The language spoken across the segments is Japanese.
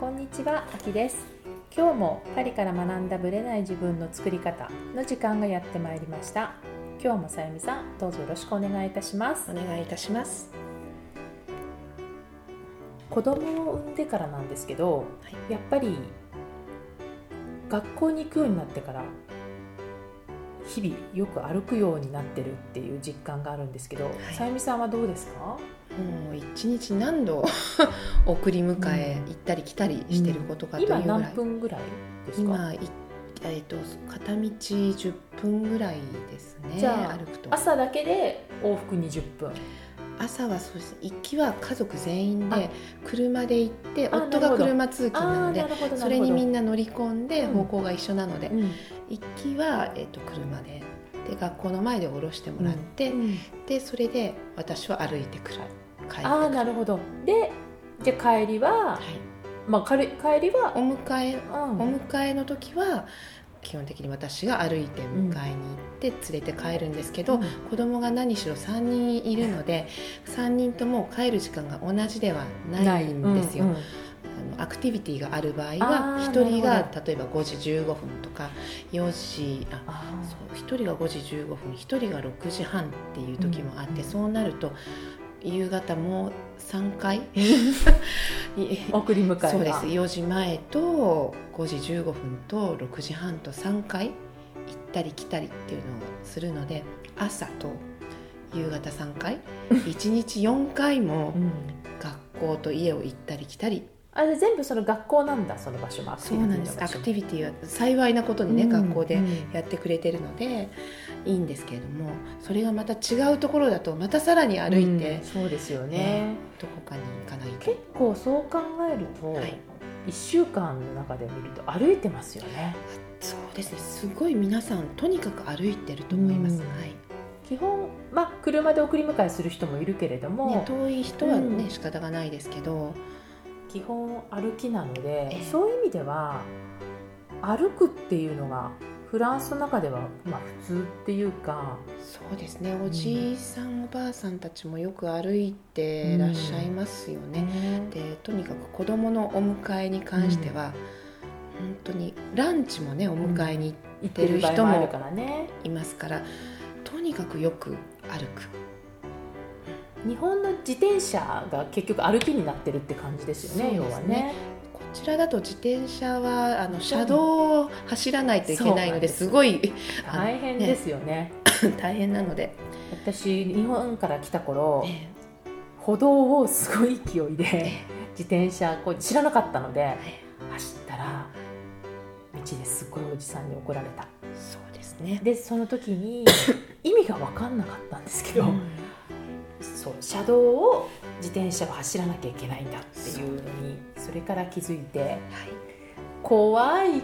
こんにちは、あきです。今日もパリから学んだブレない自分の作り方の時間がやってまいりました。今日もさゆみさんどうぞよろしくお願いいたします。お願いいたします。子供を産んでからなんですけど、やっぱり学校に行くようになってから日々よく歩くようになってるっていう実感があるんですけど、い。さゆみさんはどうですか？もう一日何度 送り迎え行ったり来たりしてることかというぐらい、今何分ぐらいですか？えー、と片道10分ぐらいですねじゃあ歩くと。朝だけで往復20分。朝はそうです。行きは家族全員あ。で車で行ってあ夫が車通勤なのでそれにみんなな乗り込んでうん。方向が一緒なので、うん。行きは、えー、と車で。で学校の前で降ろしてもらって、うん。でそれで私は歩いてくる帰ああなるほど。でじゃあ帰りは、はい、まあ、帰りはお迎えうん。お迎えの時は基本的に私が歩いて迎えに行って連れて帰るんですけど、うん。子供が何しろ3人いるので3人とも帰る時間が同じではないんですよ。うんうん。あのアクティビティがある場合あはー1人が例えば5時15分とか4時ああそう1人が5時15分1人が6時半っていう時もあって、うん。そうなると夕方もう3回ー送り迎えが。そうです。4時前と5時15分と6時半と3回行ったり来たりっていうのをするので朝と夕方3回。1日4回もうん。学校と家を行ったり来たりあれ全部その学校なんだその場所もアクティビティの場所アクティビティは幸いなことにね、うん学校でうんやってくれてるのでいいんですけれどもそれがまた違うところだとまたさらに歩いて、うん。そうですよね。ねどこかに行かないと。結。構そう考えると、はい。1週間の中で見ると歩いてますよね。そうですね。すごい皆さんとにかく歩いてると思います、うん。はい。基本まあ車で送り迎えする人もいるけれども、ね、遠い人はね、うん。仕方がないですけど基本歩きなので、ええ。そういう意味では歩くっていうのがフランスの中ではまあ普通っていうかそうですね。おじいさん、おばあさんたちもよく歩いてらっしゃいますよね、でとにかく子どものお迎えに関しては、本当にランチもねお迎えに行ってる人もあるからね。いますから、とにかくよく歩く日本の自転車が結局歩きになってるって感じですよねね。はね。こちらだと自転車はあの車道を走らないといけないのです。ごい大変ですよね。大変なので、私日本から来た頃え歩道をすごい勢いえでえ自転車こう知らなかったのでえ走ったら道ですごいおじさんに怒られた。そうですね。でその時に 意味が分かんなかったんですけど、うんそう車道を自転車は走らなきゃいけないんだっていうのにそれから気づいてはい。怖い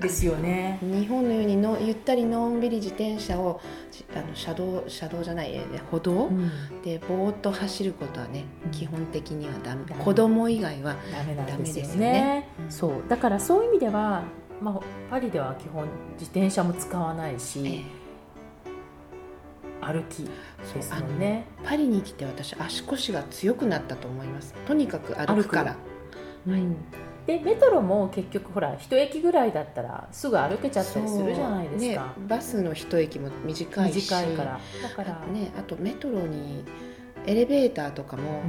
ですよね。日本のようにのゆったりのんびり自転車をじあの車道車道じゃないえー歩道、うん。でぼーっと走ることはね、うん。基本的にはダメ。子供以外はダメなんですよダメですよね。ねうん。そう。だからそういう意味では、まあ、パリでは基本自転車も使わないし、え歩きですね。パリに来て私足腰が強くなったと思います。とにかく歩くから。うんでメトロも結局ほら一駅ぐらいだったらすぐ歩けちゃったりするじゃないですか、ね、バスの一駅も短いし。短いから。だから、ね、あとメトロにエレベーターとかも、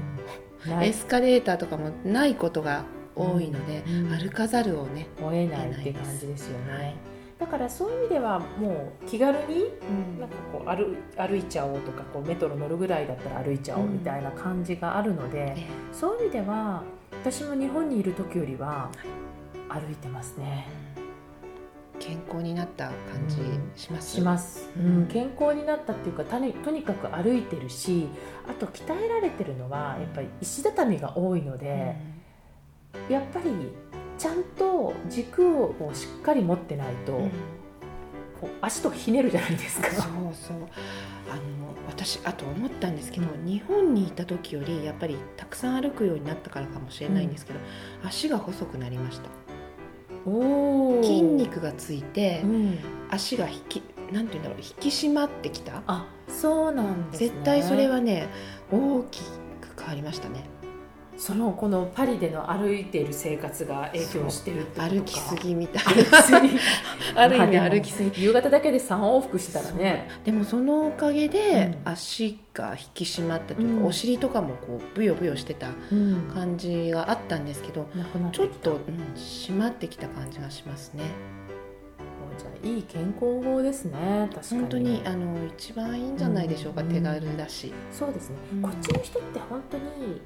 うん。エスカレーターとかもないことが多いので、うん。歩かざるをね、追えないって感じですよね、はいだからそういう意味ではもう気軽にうん。なんかこう歩歩いちゃおうとかこうメトロ乗るぐらいだったら歩いちゃおうみたいな感じがあるので、えそういう意味では私も日本にいる時よりは歩いてますね。健康になった感じします、します、ううん。ん、健康になったっていうかとにかく歩いてるしあと鍛えられてるのはやっぱり石畳が多いので、やっぱりちゃんと軸をもうしっかり持ってないと、うん。足とかひねるじゃないですか。そうそう。あの私あと思ったんですけど、日本にいた時よりやっぱりたくさん歩くようになったからかもしれないんですけど、足が細くなりました。おー。筋肉がついて、うん、足が引きなんていうんだろう引き締まってきた。あそうなんですね。絶対それはね大きく変わりましたねそのこのパリでの歩いている生活が影響してるって歩きすぎみたい。な ある歩きすぎ。夕方だけで3往復してたらね。でもそのおかげでうん。足が引き締まったというか、うん。お尻とかもこうブヨブヨしてたうん感じがあったんですけどなくなってきた。ちょっと、うん、締まってきた感じがしますね。じゃあいい健康法ですね。確かに。本当にあの一番いいんじゃないでしょうか、うん。手軽だし、そうですね、うん。こっちの人って本当に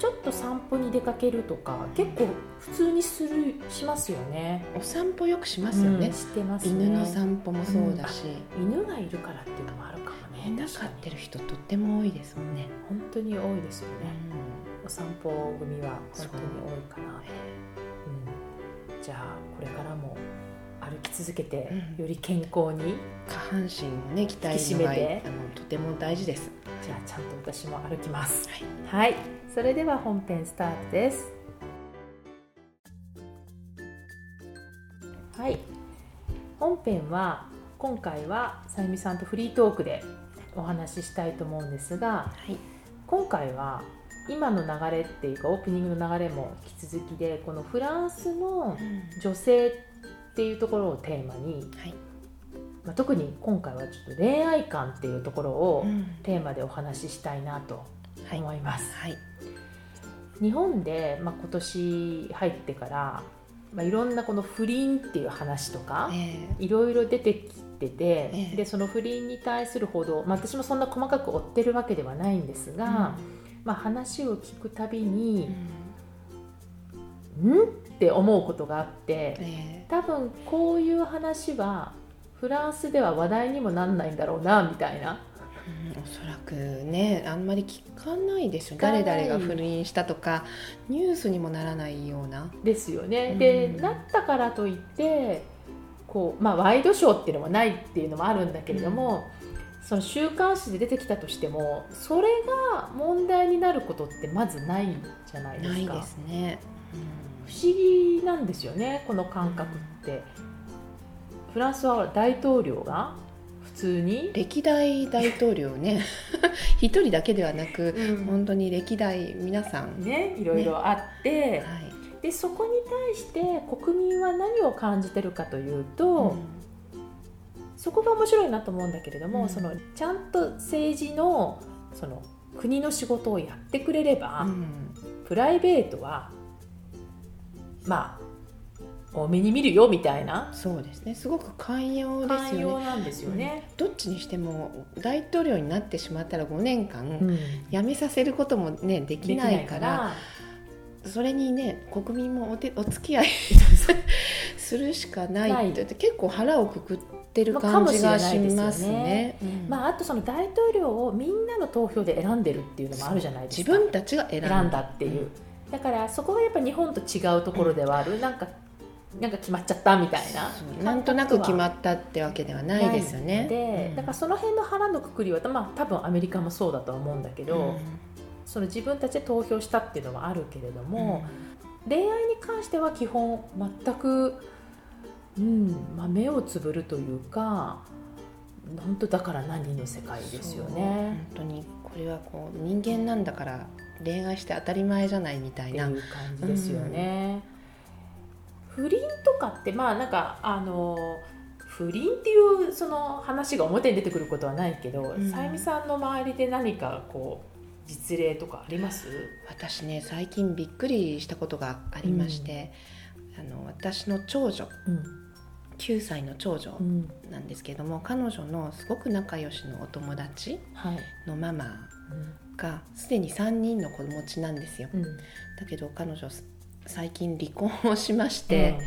ちょっと散歩に出かけるとか結構普通にするしますよね。お散歩よくしますよね。うん、してますね。犬の散歩もそうだし、犬がいるからっていうのもあるかもね。犬飼ってる人とっても多いですもんね、本当に多いですよね、お散歩組は本当に多いかな、うん、じゃあこれからも歩き続けて、うん。より健康に下半身をね鍛えるのがとても大事ですじゃあちゃんと私も歩きますはい。はい、それでは本編スタートです。はい。本編は今回はさゆみさんとフリートークでお話ししたいと思うんですがはい。今回は今の流れっていうかオープニングの流れも引き続きでこのフランスの女性っていうところをテーマに、はいまあ、特に今回はちょっと恋愛観っていうところをうん。テーマでお話ししたいなとはい。思います。はい。日本で、まあ、今年入ってから、まあ、いろんなこの不倫っていう話とかえいろいろ出てきてて、ええ。でその不倫に対する報道、まあ、私もそんな細かく追ってるわけではないんですが、うん。まあ、話を聞くたびにう、ん。ん？って思うことがあってえ。多分こういう話はフランスでは話題にもなんないんだろうなみたいな。おそらくねあんまり聞かないですよ誰々が不倫したとかニュースにもならないようなですよね。うんでなったからといってこう、まあ、ワイドショーっていうのもないっていうのもあるんだけれども、その週刊誌で出てきたとしてもそれが問題になることってまずないじゃないですか。ないですね、不思議なんですよねこの感覚って。フランスは大統領が普通に、歴代大統領ね。一人だけではなくうん。本当に歴代皆さん、ね、いろいろあって、はい。でそこに対して国民は何を感じてるかというと、そこが面白いなと思うんだけれども、うん。そのちゃんと政治のその国の仕事をやってくれれば、うん。プライベートはまあ多めに見るよみたいな。そうですね。すごく寛容です寛よね。容なんですよね。どっちにしても大統領になってしまったら5年間、うん。辞めさせることもねできないからそれにね国民もおてお付き合いするしかないって結構腹をくくってる感じがしですよね。ますね。うん。まあ、あとその大統領をみんなの投票で選んでるっていうのもあるじゃないですか。自分たちが選んだ。選んだっていう、だからそこがやっぱ日本と違うところではある、なんかなんか決まっちゃったみたいななんとなく決まったってわけではないですよね。で、うんだからその辺の腹のくくりは、まあ、多分アメリカもそうだとは思うんだけど、うんその自分たちで投票したっていうのはあるけれども、恋愛に関しては基本全く、うんまあ、目をつぶるというか本当だから何の世界ですよね。本当にこれはこう人間なんだから恋愛して当たり前じゃないみたいな。いう感じですよね。不倫とかってまあなんかあの不倫っていうその話が表に出てくることはないけど、うん。さゆみさんの周りで何かこう実例とかあります？私ね最近びっくりしたことがありまして、あの私の長女うん。9歳の長女うん。なんですけども彼女のすごく仲良しのお友達はい。のママがすでに3人の子持ちなんですよ。うん。だけど彼女最近離婚をしまして、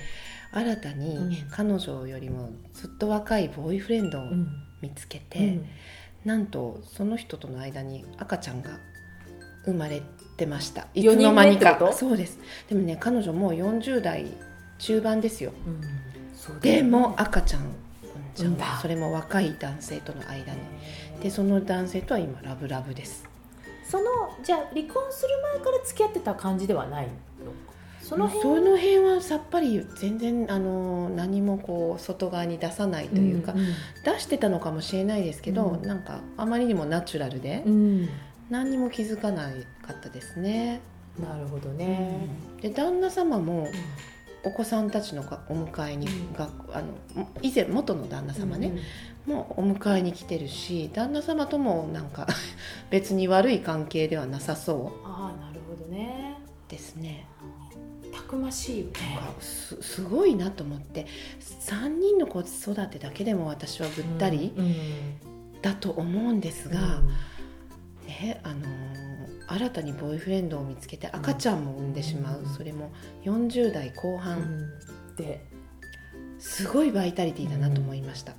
新たうん。に彼女よりもずっと若いボーイフレンドをうん。見つけて、うん。なんとその人との間に赤ちゃんが生まれてました。いつの間にか。そうです。でもね彼女もう40代中盤ですよ。うん。そうだよね。でも赤ちゃん産んじゃそれも若い男性との間に。でその男性とは今ラブラブです。そのじゃあ離婚する前から付き合ってた感じではない？のその辺その辺はさっぱり全然あの何もこう外側に出さないというか、ん出してたのかもしれないですけど、うん。なんかあまりにもナチュラルで、うん。何にも気づかなかったですね。なるほどね、で旦那様もお子さんたちのお迎えに、うん。があの以前元の旦那様ね、もうお迎えに来てるし旦那様ともなんか 別に悪い関係ではなさそああなるほどね。うですね。たくましいよね。なんかすすごいなと思って。3人の子育てだけでも私はぐったりだと思うんですが、うん。ねあのー新たにボーイフレンドを見つけて赤ちゃんも産んでしまう、うん。それも40代後う半、ん。ですごいバイタリティだなと思いました、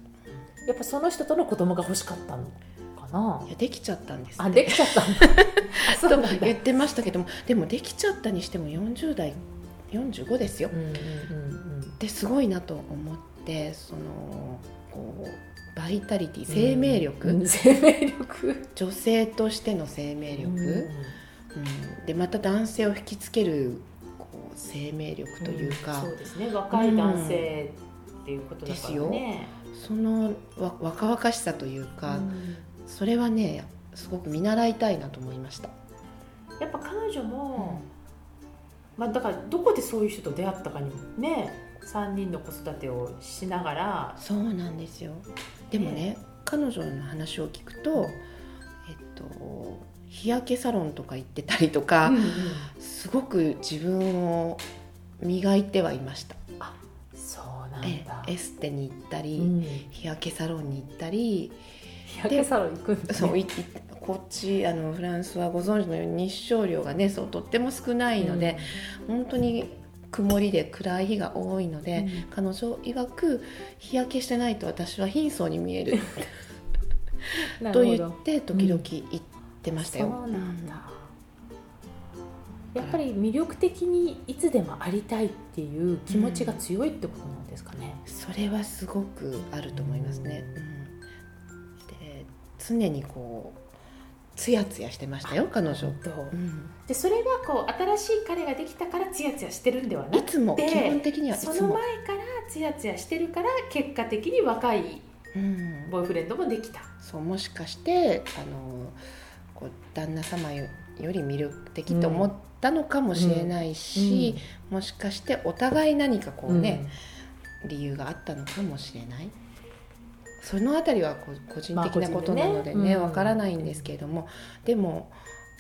やっぱその人との子供が欲しかったのかな？いやできちゃったんです。あできちゃったんだ。あそうなんだ。言ってましたけどもでもできちゃったにしても40代45ですよ。うんうんうんですごいなと思ってそのこうバイタリティ生命力、うん。生命力。女性としての生命力、うんでまた男性を引きつけるこう生命力というか、そうですね。若い男性っていうことだからね、そのわ若々しさというか、うん。それはねすごく見習いたいなと思いました。やっぱ彼女も、まあ、だからどこでそういう人と出会ったかにもね3人の子育てをしながら。そうなんですよ。でもね彼女の話を聞くと、えっと、日焼けサロンとか行ってたりとか、うんうん。すごく自分を磨いてはいました、そうなえんだ、エステに行ったり、うん。日焼けサロンに行ったり。日焼けサロン行くんだね。そうこっちあのフランスはご存知のように日照量がねそうとっても少ないので、本当に曇りで暗い日が多いので、うん。彼女曰く日焼けしてないと私は貧相に見える。と言って時々言ってましたよ。そうなんだ、やっぱり魅力的にいつでもありたいっていう気持ちが強いってことなんですかね、それはすごくあると思いますね。うん。で常にこうツヤツヤしてましたよ彼女。うん。でそれがこう新しい彼ができたからツヤツヤしてるんではないくつもで基本的にはいその前からツヤツヤしてるから結果的に若いうん。ボーイフレンドもできた、そうもしかしてあのこう旦那様よより魅力的と思ったのかもしれないし、もしかしてお互い何かこうね、理由があったのかもしれないそのあたりは個人的なことなのでねまわからないんですけれどもでも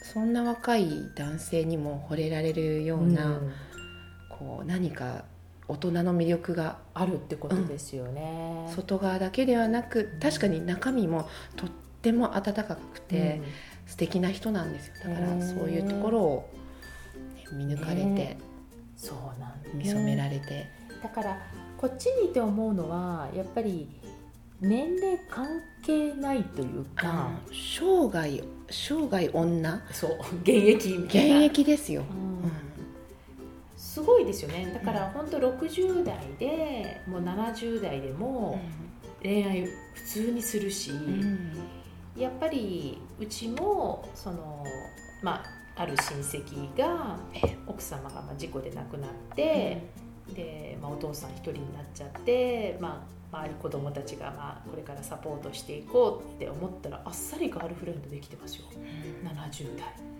そんな若い男性にも惚れられるような、うん。こう何か大人の魅力があるってことですよね、外側だけではなく確かに中身もとっても温かくて、素敵な人なんですよ。だからそういうところをね見抜かれて、ね。そうなんだ、ね、見初められて、だからこっちにいて思うのはやっぱり年齢関係ないというか生涯生涯女？そう現役み現たいな。役ですよ、うん。すごいですよね。だから本当60代でもう70代でも恋愛普通にするし、うん。やっぱりうちもそのまあある親戚が奥様がまあ事故で亡くなって、で、まあ、お父さん一人になっちゃって、まあ、周り子供たちがまあこれからサポートしていこうって思ったらあっさりガールフレンドできてますよ。うん。70代。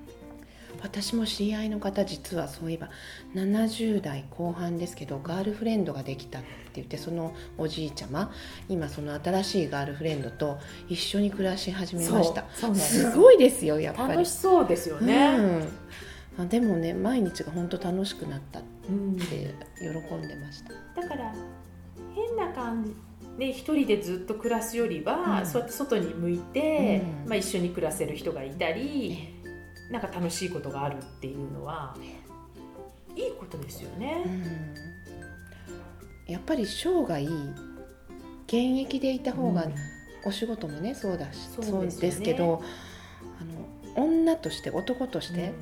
私も知り合いの方実はそういえば70代後半ですけどガールフレンドができたって言ってそのおじいちゃま今その新しいガールフレンドと一緒に暮らし始めました。す。すごいですよやっぱり。楽しそうですよね、うん、あでもね毎日が本当楽しくなったっうん。て喜んでました、だから変な感じね、一人でずっと暮らすよりは、うん。そうやって外に向いて、うん。まあ、一緒に暮らせる人がいたり、なんか楽しいことがあるっていうのはいいことですようね。ん。やっぱり生涯現役でいた方がうん。お仕事もねそうだしそうですけどあの女として男として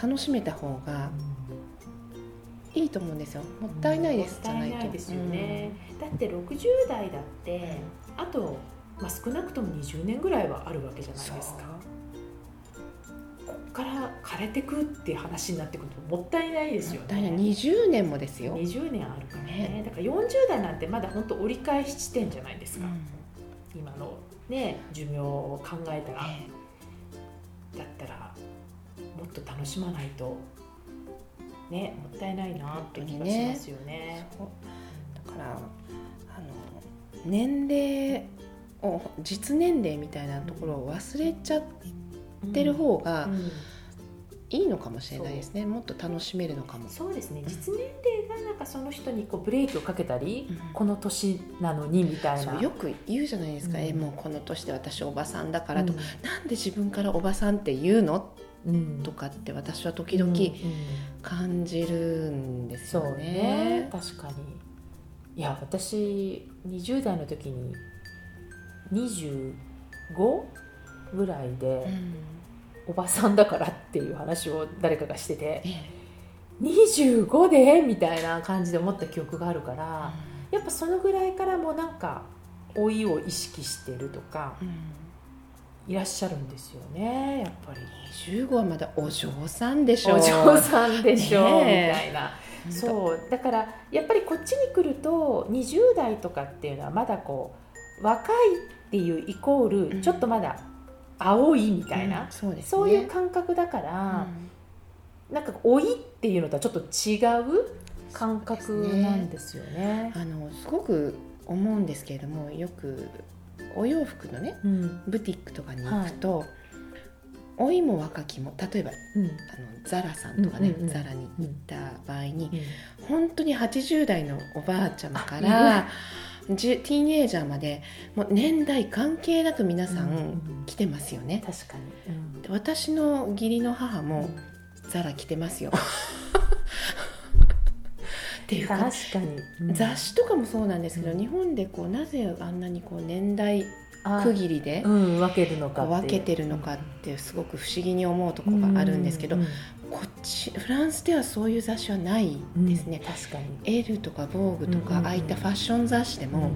楽しめた方がいいと思うんですよ。もったいないです、もったいないですよね、だって60代だってあと、まあ、少なくとも20年ぐらいはあるわけじゃないですか。こっから枯れてくっていう話になってくるともったいないですよね。20年もですよ、20年あるからね。ね。だから40代なんてまだ本当折り返し地点じゃないですか、うん。今のね寿命を考えたら、ね。だったらもっと楽しまないとねもったいないなって気がしますよね。そうだからあの年齢を実年齢みたいなところを忘れちゃってる方がうん。いいのかもしれないですね、もっと楽しめるのかも。そうですね。実年齢がなんかその人にこうブレーキをかけたり、うん。この年なのにみたいな。よく言うじゃないですか、うん。えもうこの年で私おばさんだからと、うん。なんで自分からおばさんって言うの？うんとかって私は時々感じるんですよね。ね。確かに。いや私20代の時に25ぐらいでうん。おばさんだからっていう話を誰かがしててええ。25でみたいな感じで思った記憶があるからやっぱそのぐらいからもうなんか老いを意識してるとかうんいらっしゃるんですよねやっぱり。25はまだお嬢さんでしょお嬢さんでしょ、ねえ。みたいな。うそう。だからやっぱりこっちに来ると20代とかっていうのはまだこう若いっていうイコーうん。ルちょっとまだ青いみたいな、うん。そうですね。そういう感覚だから、なんか老いっていうのとはちょっと違う感覚なんですよね。あのすごく思うんですけれどもよくお洋服のねうん。ブティックとかに行くと、老い。も若きも例えばうん。あのザラさんとかね、うんうんうんザラに行った場合に、うん。本当に80代のおばあちゃまかあらじゅティーンエイジャーまでもう年代関係なく皆さうんん来てますよね。確かに、私の義理の母もザラ着てますよ。っていうか確かに、うん。雑誌とかもそうなんですけど、うん。日本でこうなぜあんなにこう年代あ区切りでうん、分けるのか分けてるのかってすごく不思議に思うところがあるんですけど、うんこっちフランスではそういう雑誌はないんですね。確かに。エルとかボーグとか、うんうんうん。ああいったファッション雑誌でも、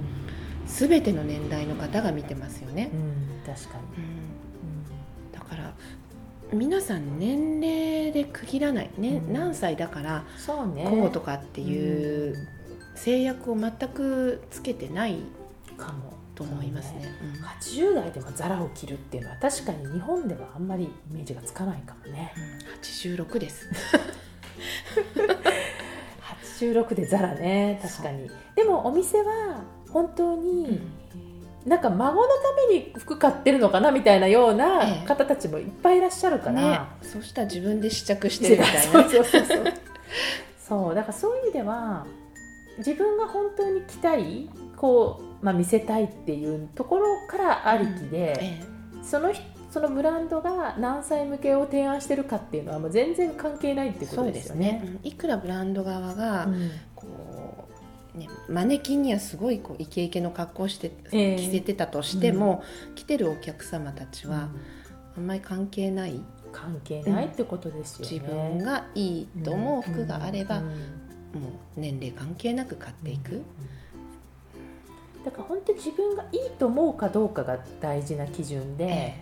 全ての年代の方が見てますよね。う、ん、確かに、皆さん年齢で区切らない、ねうん。何歳だからこうとかっていう制約を全くつけてないかもと思いますね。80代でもザラを着るっていうのは確かに日本ではあんまりイメージがつかないかもね。うん。86です。86でザラね。確かに。でもお店は本当に、なんか孫のために服買ってるのかなみたいなようえなえ方たちもいっぱいいらっしゃるから、ね、そしたら自分で試着してるみたいなそうそうそう そう。だからそういう意味では自分が本当に着たいこう、まあ、見せたいっていうところからありきで、えその人そのブランドが何歳向けを提案してるかっていうのはもう全然関係ないってえこそうですよね。ね。うん。いくらブランド側が、うん。こうね、マネキンにはすごいこうイケイケの格好をして、ええ。着せてたとしても、来てるお客様たちはあんまり関係ない。関係ないってことですよね。自分がいいと思う服があれば、うんもう年齢関係なく買っていく、だから本当に自分がいいと思うかどうかが大事な基準で、え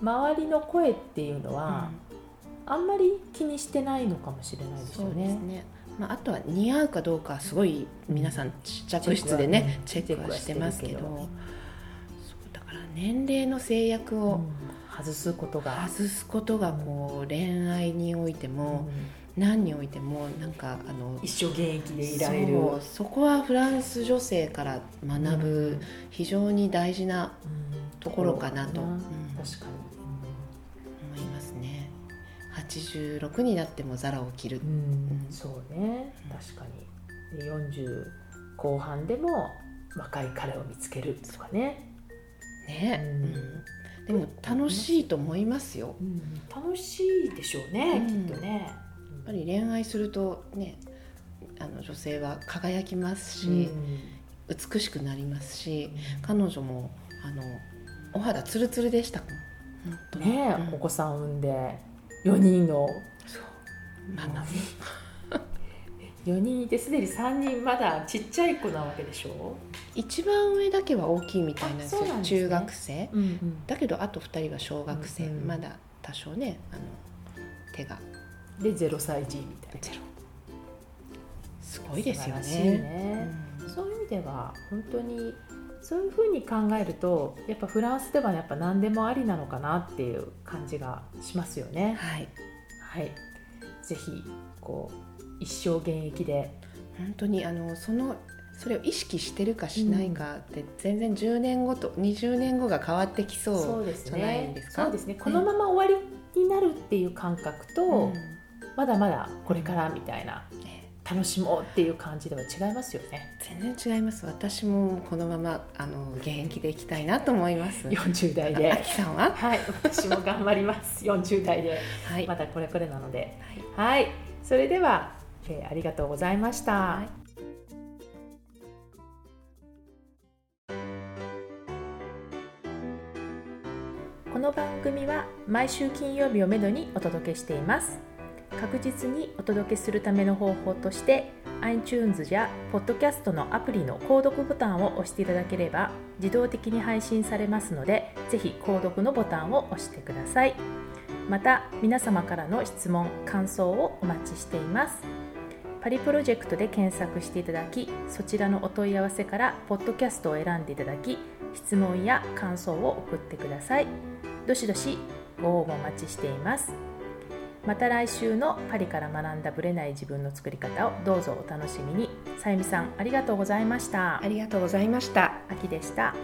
周りの声っていうのえは、あんまり気にしてないのかもしれないですよね。ね、まあ、あとは似合うかどうかはすごい皆さん試着室でねチチェックはしてますけど。そうだから年齢の制約をうん。外すことが、外すことがこう恋愛においても何においてもなんかあの一生現役でいられる。そこはフランス女性から学ぶ非常に大事なうん。ところかなと。確か思いますね86になってもザラを着る。に、うん。そうね。確かに。で40後半でも若い彼を見つけるとかね、ね、うん。うん。でも楽しいと思いますよ。楽しいでしょうね、うん。きっとね。やっぱり恋愛するとねあの女性は輝きますし、うん。美しくなりますし彼女もあのお肌ツルツルでしたねえ、うん。お子さん産んで4人の。ママ4人いてすでに3人まだちっちゃい子なわけでしょ、一番上だけは大きいみたいなんですよね。中学生。うんうん、だけどあと2人は小学生、うんうんまだ多少ねあの手が。で0歳児みたいな。すごいですよね。素晴らしいね。そういう意味では本当にそういうふうに考えるとやっぱフランスではやっぱ何でもありなのかなっていう感じがしますようんね。はい。はい、ぜひこう一生現役で。本当にあのそのそれを意識してるかしないかって全然10年後と20年後が変わってきそうじゃないですか？そうですね。このまま終わりになるっていう感覚と、うん。まだまだこれからみたいな。ね楽しもうっていう感じでは違いますよね。全然違います。私もこのままあの現役でいきたいなと思います。40代あで。あきさんは？はい。私も頑張ります。40代で。はい、まだこれこれなので。はい。はい。それでは、えーありがとうございました、はい。この番組は毎週金曜日をめどにお届けしています確実にお届けするための方法として iTunes や Podcast のアプリの購読ボタンを押していただければ自動的に配信されますのでぜひ購読のボタンを押してください。また皆様からの質問感想をお待ちしています。パリプロジェクトで検索していただきそちらのお問い合わせからポッドキャストを選んでいただき質問や感想を送ってください。どしどしご応募お待ちしています。また来週のパリから学んだブレない自分の作り方をどうぞお楽しみに。さゆみさんありがとうございました。ありがとうございました。秋でした